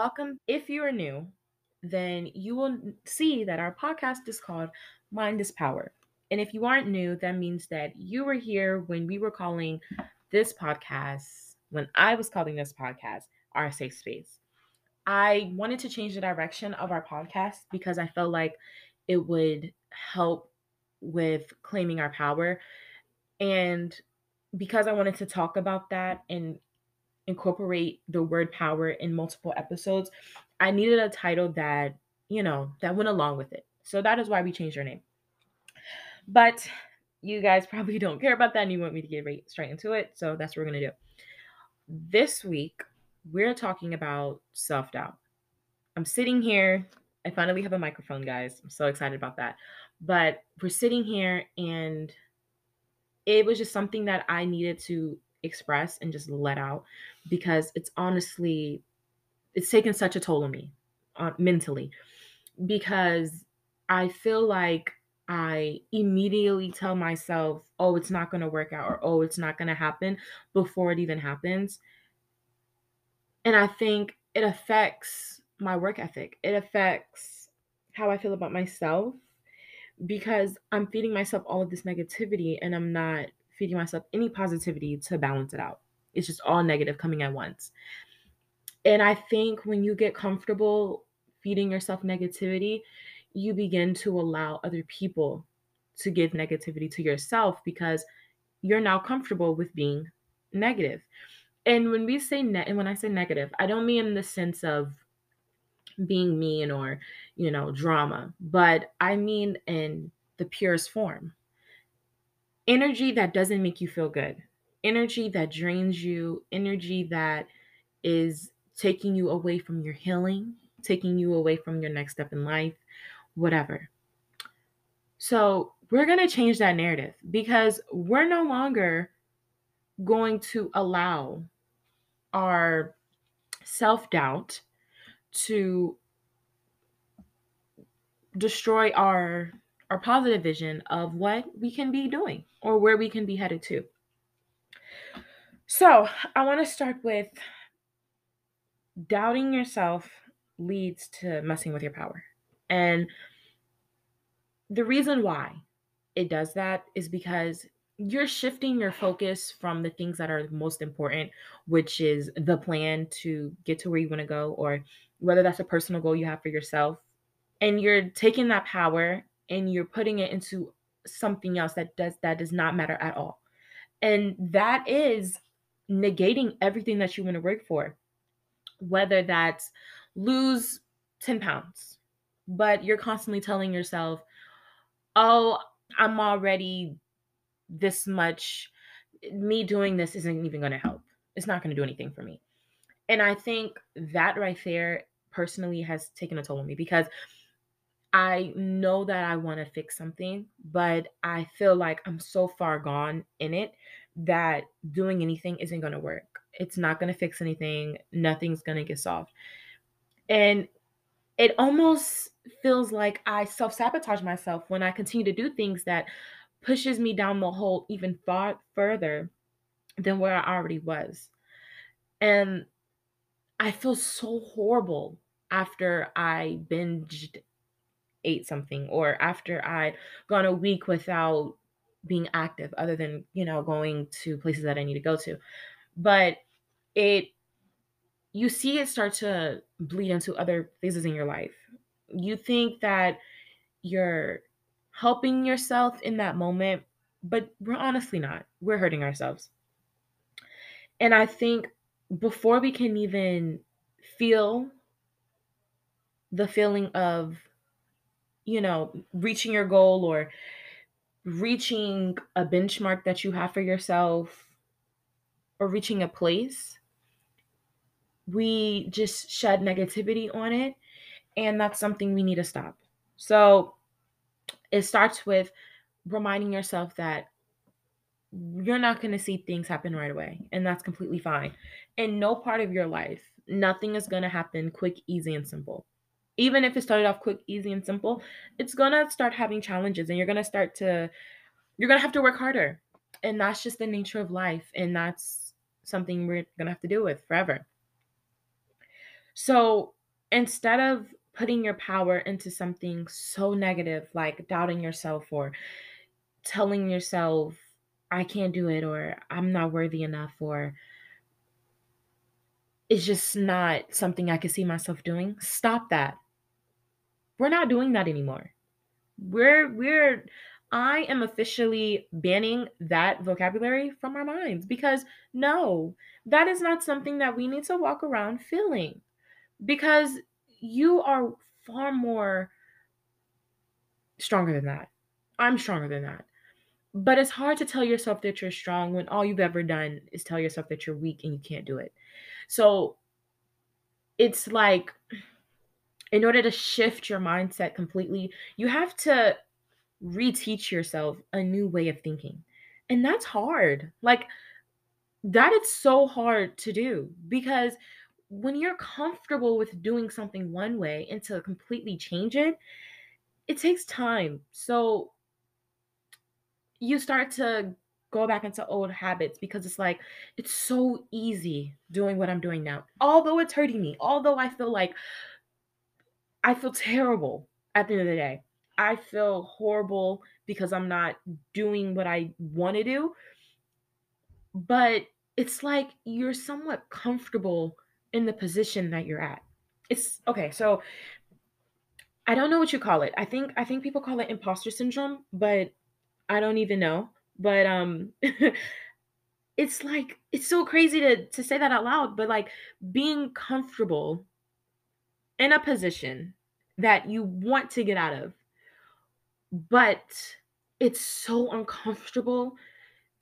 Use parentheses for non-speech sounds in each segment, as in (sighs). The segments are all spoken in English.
welcome. If you are new, then you will see that our podcast is called Mind is Power. And if you aren't new, that means that you were here when we were calling this podcast, when I was calling this podcast, our safe space. I wanted to change the direction of our podcast because I felt like it would help with claiming our power. And because I wanted to talk about that and incorporate the word power in multiple episodes, I needed a title that, you know, that went along with it. So that is why we changed our name. But you guys probably don't care about that and you want me to get right straight into it. So that's what we're going to do. This week, we're talking about self doubt. I'm sitting here. I finally have a microphone, guys. I'm so excited about that. But we're sitting here and it was just something that I needed to express and just let out because it's honestly it's taken such a toll on me uh, mentally because I feel like I immediately tell myself, oh, it's not going to work out or oh, it's not going to happen before it even happens. And I think it affects my work ethic. It affects how I feel about myself because I'm feeding myself all of this negativity and I'm not feeding myself any positivity to balance it out. It's just all negative coming at once. And I think when you get comfortable feeding yourself negativity, you begin to allow other people to give negativity to yourself because you're now comfortable with being negative. And when we say net and when I say negative, I don't mean in the sense of being mean or, you know, drama, but I mean in the purest form. Energy that doesn't make you feel good, energy that drains you, energy that is taking you away from your healing, taking you away from your next step in life, whatever. So, we're going to change that narrative because we're no longer going to allow our self doubt to destroy our our positive vision of what we can be doing or where we can be headed to. So, I want to start with doubting yourself leads to messing with your power. And the reason why it does that is because you're shifting your focus from the things that are most important, which is the plan to get to where you want to go, or whether that's a personal goal you have for yourself. And you're taking that power and you're putting it into something else that does that does not matter at all. And that is negating everything that you want to work for. Whether that's lose 10 pounds, but you're constantly telling yourself, oh, I'm already this much. Me doing this isn't even going to help. It's not going to do anything for me. And I think that right there personally has taken a toll on me because I know that I want to fix something, but I feel like I'm so far gone in it that doing anything isn't going to work. It's not going to fix anything. Nothing's going to get solved. And it almost feels like I self sabotage myself when I continue to do things that pushes me down the hole even far further than where I already was. And I feel so horrible after I binged ate something or after I'd gone a week without being active other than, you know, going to places that I need to go to. But it you see it start to bleed into other phases in your life. You think that you're helping yourself in that moment, but we're honestly not. We're hurting ourselves. And I think before we can even feel the feeling of, you know, reaching your goal or reaching a benchmark that you have for yourself or reaching a place, we just shed negativity on it. And that's something we need to stop. So it starts with reminding yourself that you're not going to see things happen right away. And that's completely fine. In no part of your life, nothing is going to happen quick, easy, and simple. Even if it started off quick, easy, and simple, it's to start having challenges and you're to start to, you're to have to work harder. And that's just the nature of life. And that's something we're to have to deal with forever. So instead of putting your power into something so negative, like doubting yourself or telling yourself, I can't do it, or I'm not worthy enough, or it's just not something I can see myself doing, stop that. We're not doing that anymore. We're, we're, I am officially banning that vocabulary from our minds because no, that is not something that we need to walk around feeling because you are far more stronger than that. I'm stronger than that. But it's hard to tell yourself that you're strong when all you've ever done is tell yourself that you're weak and you can't do it. So it's like, in order to shift your mindset completely, you have to reteach yourself a new way of thinking. And that's hard. Like, that is so hard to do because when you're comfortable with doing something one way and to completely change it, it takes time. So you start to go back into old habits because it's like it's so easy doing what I'm doing now. Although it's hurting me, although I feel like I feel terrible at the end of the day. I feel horrible because I'm not doing what I want to do. But it's like you're somewhat comfortable in the position that you're at. It's okay, so I don't know what you call it. I think I think people call it imposter syndrome, but I don't even know. But um (laughs) it's like it's so crazy to to say that out loud, but like being comfortable in a position that you want to get out of, but it's so uncomfortable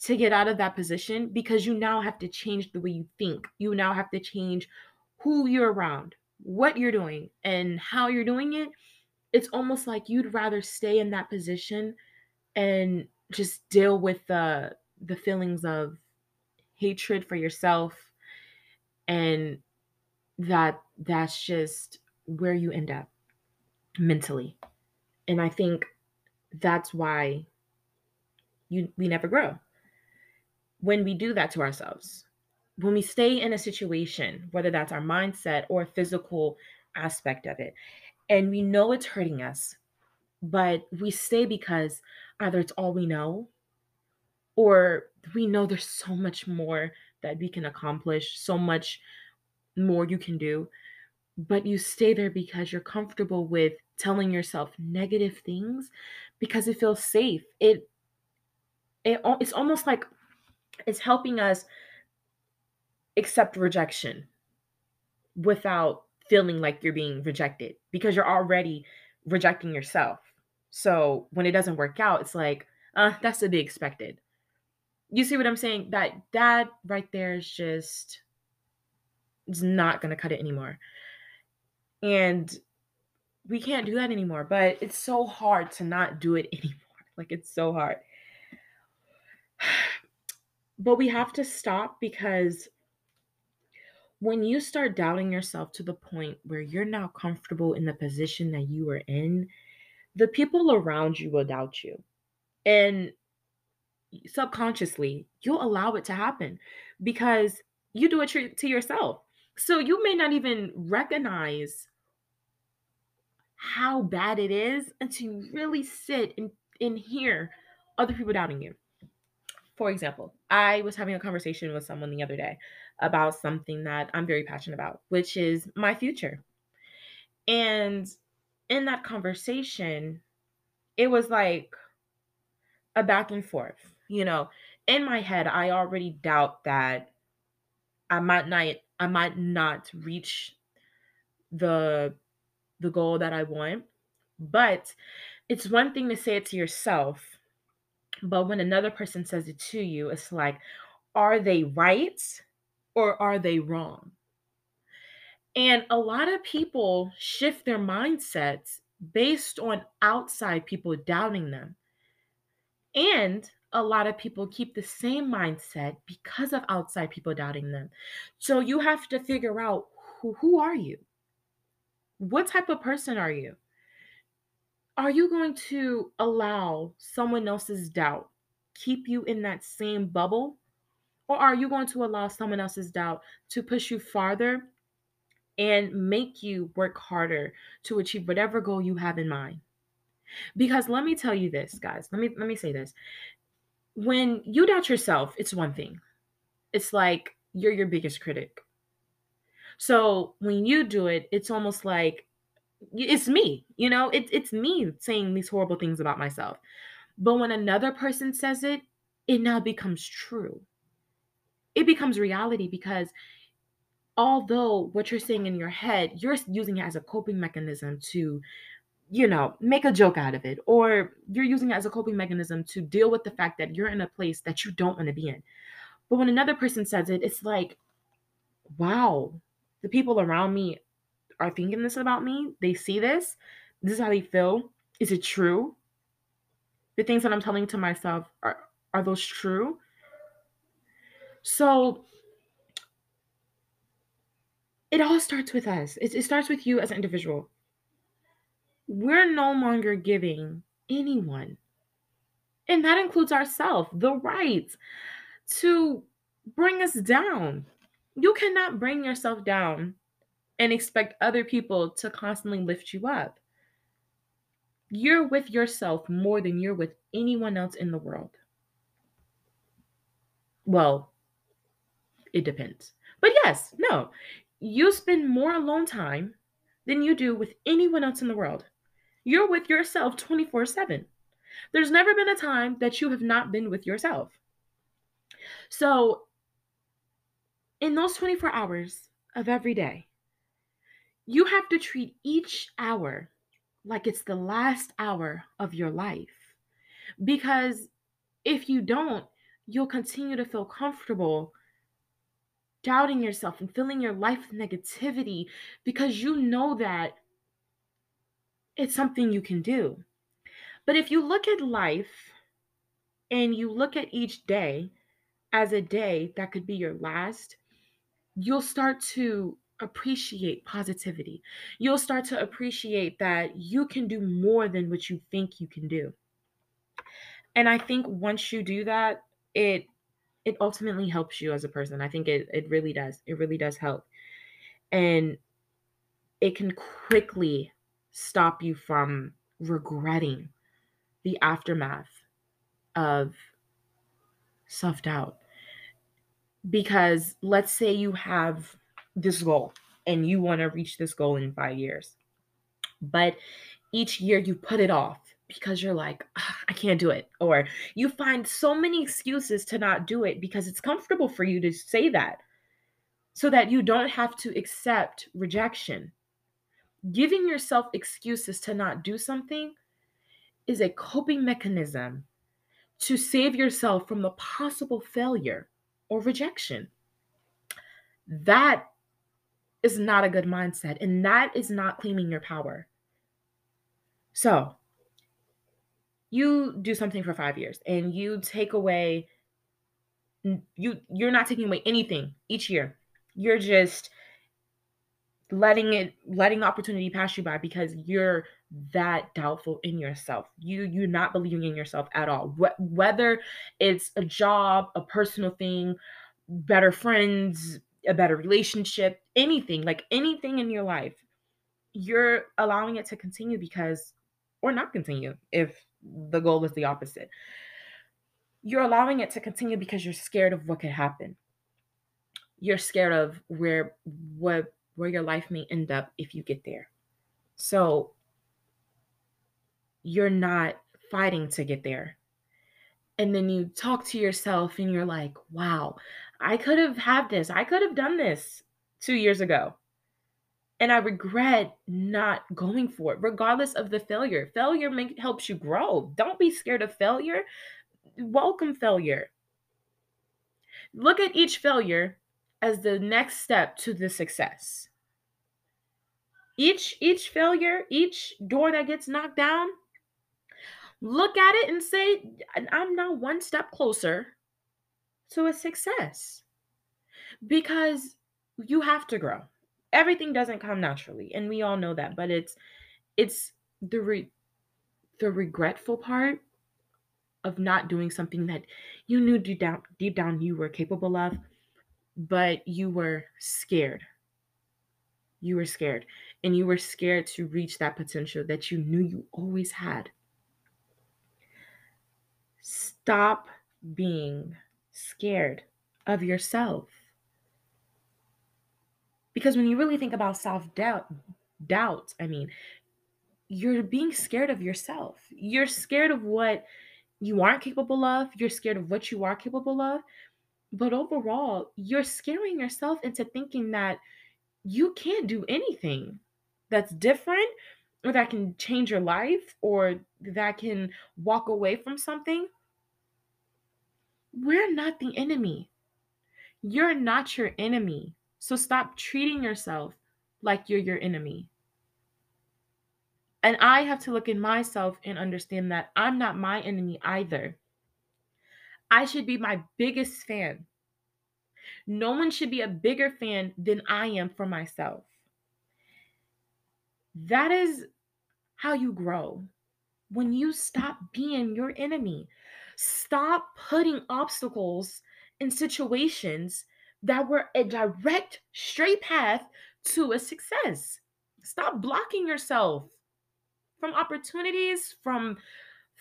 to get out of that position because you now have to change the way you think. You now have to change who you're around, what you're doing, and how you're doing it. It's almost like you'd rather stay in that position and just deal with the the feelings of hatred for yourself and that that's just where you end up mentally. And I think that's why you we never grow. When we do that to ourselves, when we stay in a situation, whether that's our mindset or physical aspect of it, and we know it's hurting us, but we stay because either it's all we know or we know there's so much more that we can accomplish, so much more you can do, but you stay there because you're comfortable with telling yourself negative things because it feels safe. It it it's almost like it's helping us accept rejection without feeling like you're being rejected because you're already rejecting yourself. So when it doesn't work out, it's like, uh, that's to be expected. You see what I'm saying? That that right there is just it's not gonna cut it anymore. And we can't do that anymore. But it's so hard to not do it (laughs) anymore. Like it's so hard. (sighs) But we have to stop because when you start doubting yourself to the point where you're now comfortable in the position that you are in, the people around you will doubt you. And subconsciously, you'll allow it to happen because you do it to yourself. So you may not even recognize how bad it is until you really sit and, and hear other people doubting you. For example, I was having a conversation with someone the other day about something that I'm very passionate about, which is my future. And in that conversation, it was like a back and forth. You know, in my head, I already doubt that I might not I might not reach the the goal that I want. But it's one thing to say it to yourself, but when another person says it to you, it's like, are they right or are they wrong? And a lot of people shift their mindsets based on outside people doubting them. And a lot of people keep the same mindset because of outside people doubting them. So you have to figure out who, who are you? What type of person are you? Are you going to allow someone else's doubt keep you in that same bubble? Or are you going to allow someone else's doubt to push you farther and make you work harder to achieve whatever goal you have in mind. Because let me tell you this, guys. Let me let me say this. When you doubt yourself, it's one thing. It's like you're your biggest critic. So when you do it, it's almost like it's me, you know, it, it's me saying these horrible things about myself. But when another person says it, it now becomes true. It becomes reality because although what you're saying in your head, you're using it as a coping mechanism to, you know, make a joke out of it, or you're using it as a coping mechanism to deal with the fact that you're in a place that you don't want to be in. But when another person says it, it's like, wow, the people around me are thinking this about me. They see this. This is how they feel. Is it true? The things that I'm telling to myself are are those true? So it all starts with us. It, it starts with you as an individual. We're no longer giving anyone, and that includes ourselves, the right to bring us down. You cannot bring yourself down and expect other people to constantly lift you up. You're with yourself more than you're with anyone else in the world. Well, it depends. But yes, no, you spend more alone time than you do with anyone else in the world. You're with yourself 24 7. There's never been a time that you have not been with yourself. So, in those 24 hours of every day, you have to treat each hour like it's the last hour of your life. Because if you don't, you'll continue to feel comfortable doubting yourself and filling your life with negativity because you know that it's something you can do. But if you look at life and you look at each day as a day that could be your last, you'll start to appreciate positivity. You'll start to appreciate that you can do more than what you think you can do. And I think once you do that, it it ultimately helps you as a person. I think it it really does. It really does help. And it can quickly stop you from regretting the aftermath of self-doubt. Because let's say you have this goal and you want to reach this goal in five years. But each year you put it off because you're like, I can't do it. Or you find so many excuses to not do it because it's comfortable for you to say that so that you don't have to accept rejection. Giving yourself excuses to not do something is a coping mechanism to save yourself from the possible failure or rejection. That is not a good mindset. And that is not claiming your power. So, you do something for 5 years and you take away you you're not taking away anything each year. You're just letting it letting the opportunity pass you by because you're that doubtful in yourself you you're not believing in yourself at all Wh- whether it's a job a personal thing better friends a better relationship, anything, like anything in your life, you're allowing it to continue because, or not continue if the goal is the opposite. You're allowing it to continue because you're scared of what could happen. You're scared of where what where your life may end up if you get there. So you're not fighting to get there. And then you talk to yourself and you're like, wow, I could have had this. I could have done this two years ago. And I regret not going for it, regardless of the failure. Failure make, helps you grow. Don't be scared of failure. Welcome failure. Look at each failure as the next step to the success. Each each failure, each door that gets knocked down, look at it and say, I'm now one step closer to a success because you have to grow everything doesn't come naturally and we all know that but it's it's the re- the regretful part of not doing something that you knew deep down deep down you were capable of but you were scared you were scared. And you were scared to reach that potential that you knew you always had. Stop being scared of yourself. Because when you really think about self doubt, doubt, I mean, you're being scared of yourself. You're scared of what you aren't capable of. You're scared of what you are capable of. But overall, you're scaring yourself into thinking that you can't do anything that's different or that can change your life or that can walk away from something. We're not the enemy. You're not your enemy. So stop treating yourself like you're your enemy. And I have to look in myself and understand that I'm not my enemy either. I should be my biggest fan. No one should be a bigger fan than I am for myself. That is how you grow. When you stop being your enemy, stop putting obstacles in situations that were a direct, straight path to a success. Stop blocking yourself from opportunities, from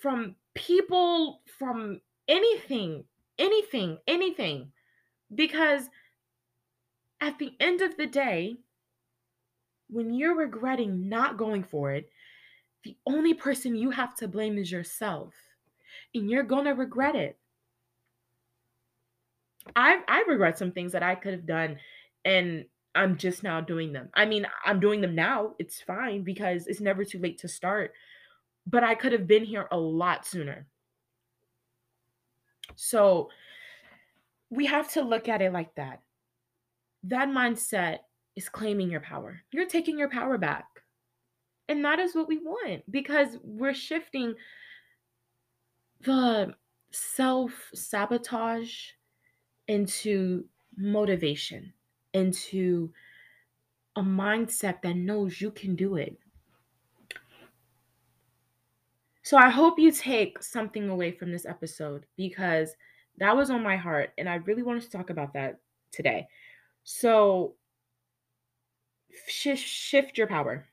from people, from anything, anything, anything. Because at the end of the day, when you're regretting not going for it, the only person you have to blame is yourself. And you're going to regret it. I I regret some things that I could have done and I'm just now doing them. I mean, I'm doing them now. It's fine because it's never too late to start. But I could have been here a lot sooner. So we have to look at it like that. That mindset is claiming your power. You're taking your power back. And that is what we want because we're shifting the self sabotage into motivation, into a mindset that knows you can do it. So I hope you take something away from this episode because that was on my heart and I really wanted to talk about that today. So shift shift your power.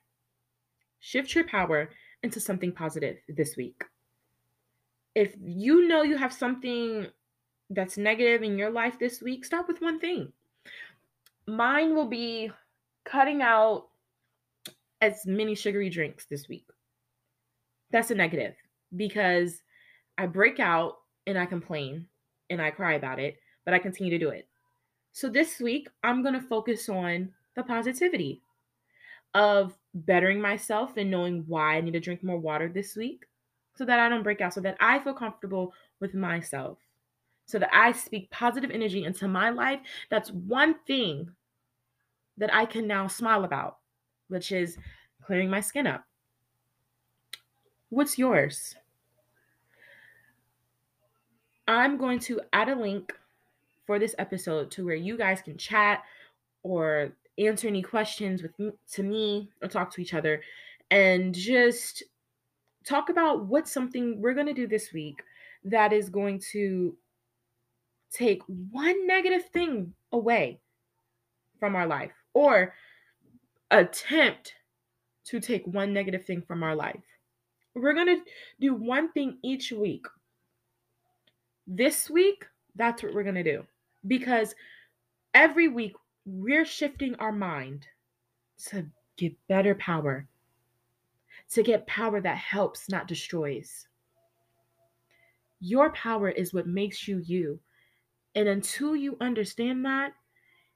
Shift your power into something positive this week. If you know you have something that's negative in your life this week, start with one thing. Mine will be cutting out as many sugary drinks this week. That's a negative because I break out and I complain and I cry about it, but I continue to do it. So this week, I'm going to focus on the positivity of bettering myself and knowing why I need to drink more water this week so that I don't break out, so that I feel comfortable with myself so that I speak positive energy into my life, that's one thing that I can now smile about, which is clearing my skin up. What's yours? I'm going to add a link for this episode to where you guys can chat or answer any questions with to me or talk to each other and just talk about what's something we're going to do this week that is going to take one negative thing away from our life or attempt to take one negative thing from our life. We're going to do one thing each week. This week, that's what we're going to do because every week we're shifting our mind to get better power, to get power that helps, not destroys. Your power is what makes you you. And until you understand that,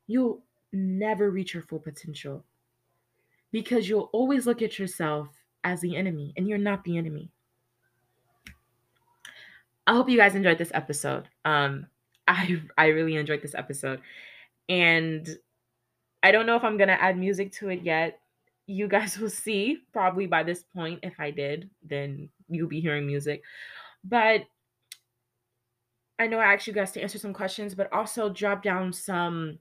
you'll never reach your full potential because you'll always look at yourself as the enemy, and you're not the enemy. I hope you guys enjoyed this episode. Um, I (laughs) I really enjoyed this episode, and I don't know if I'm gonna add music to it yet. You guys will see probably by this point. If I did, then you'll be hearing music. But I know I asked you guys to answer some questions, but also drop down some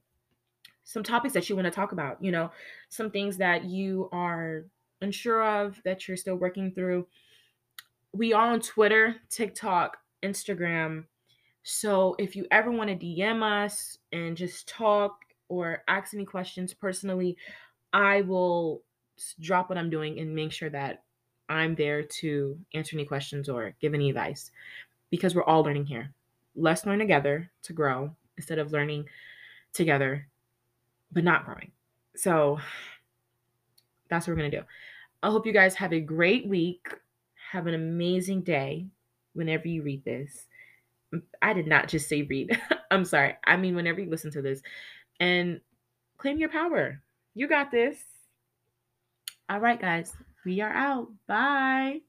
some topics that you want to talk about, you know, some things that you are unsure of that you're still working through. We are on Twitter, TikTok, Instagram. So if you ever want to DM us and just talk or ask any questions personally, I will drop what I'm doing and make sure that I'm there to answer any questions or give any advice because we're all learning here. Let's learn together to grow instead of learning together but not growing. So that's what we're going to do. I hope you guys have a great week. Have an amazing day whenever you read this. I did not just say read. (laughs) I'm sorry. I mean, whenever you listen to this and claim your power. You got this. All right, guys. We are out. Bye.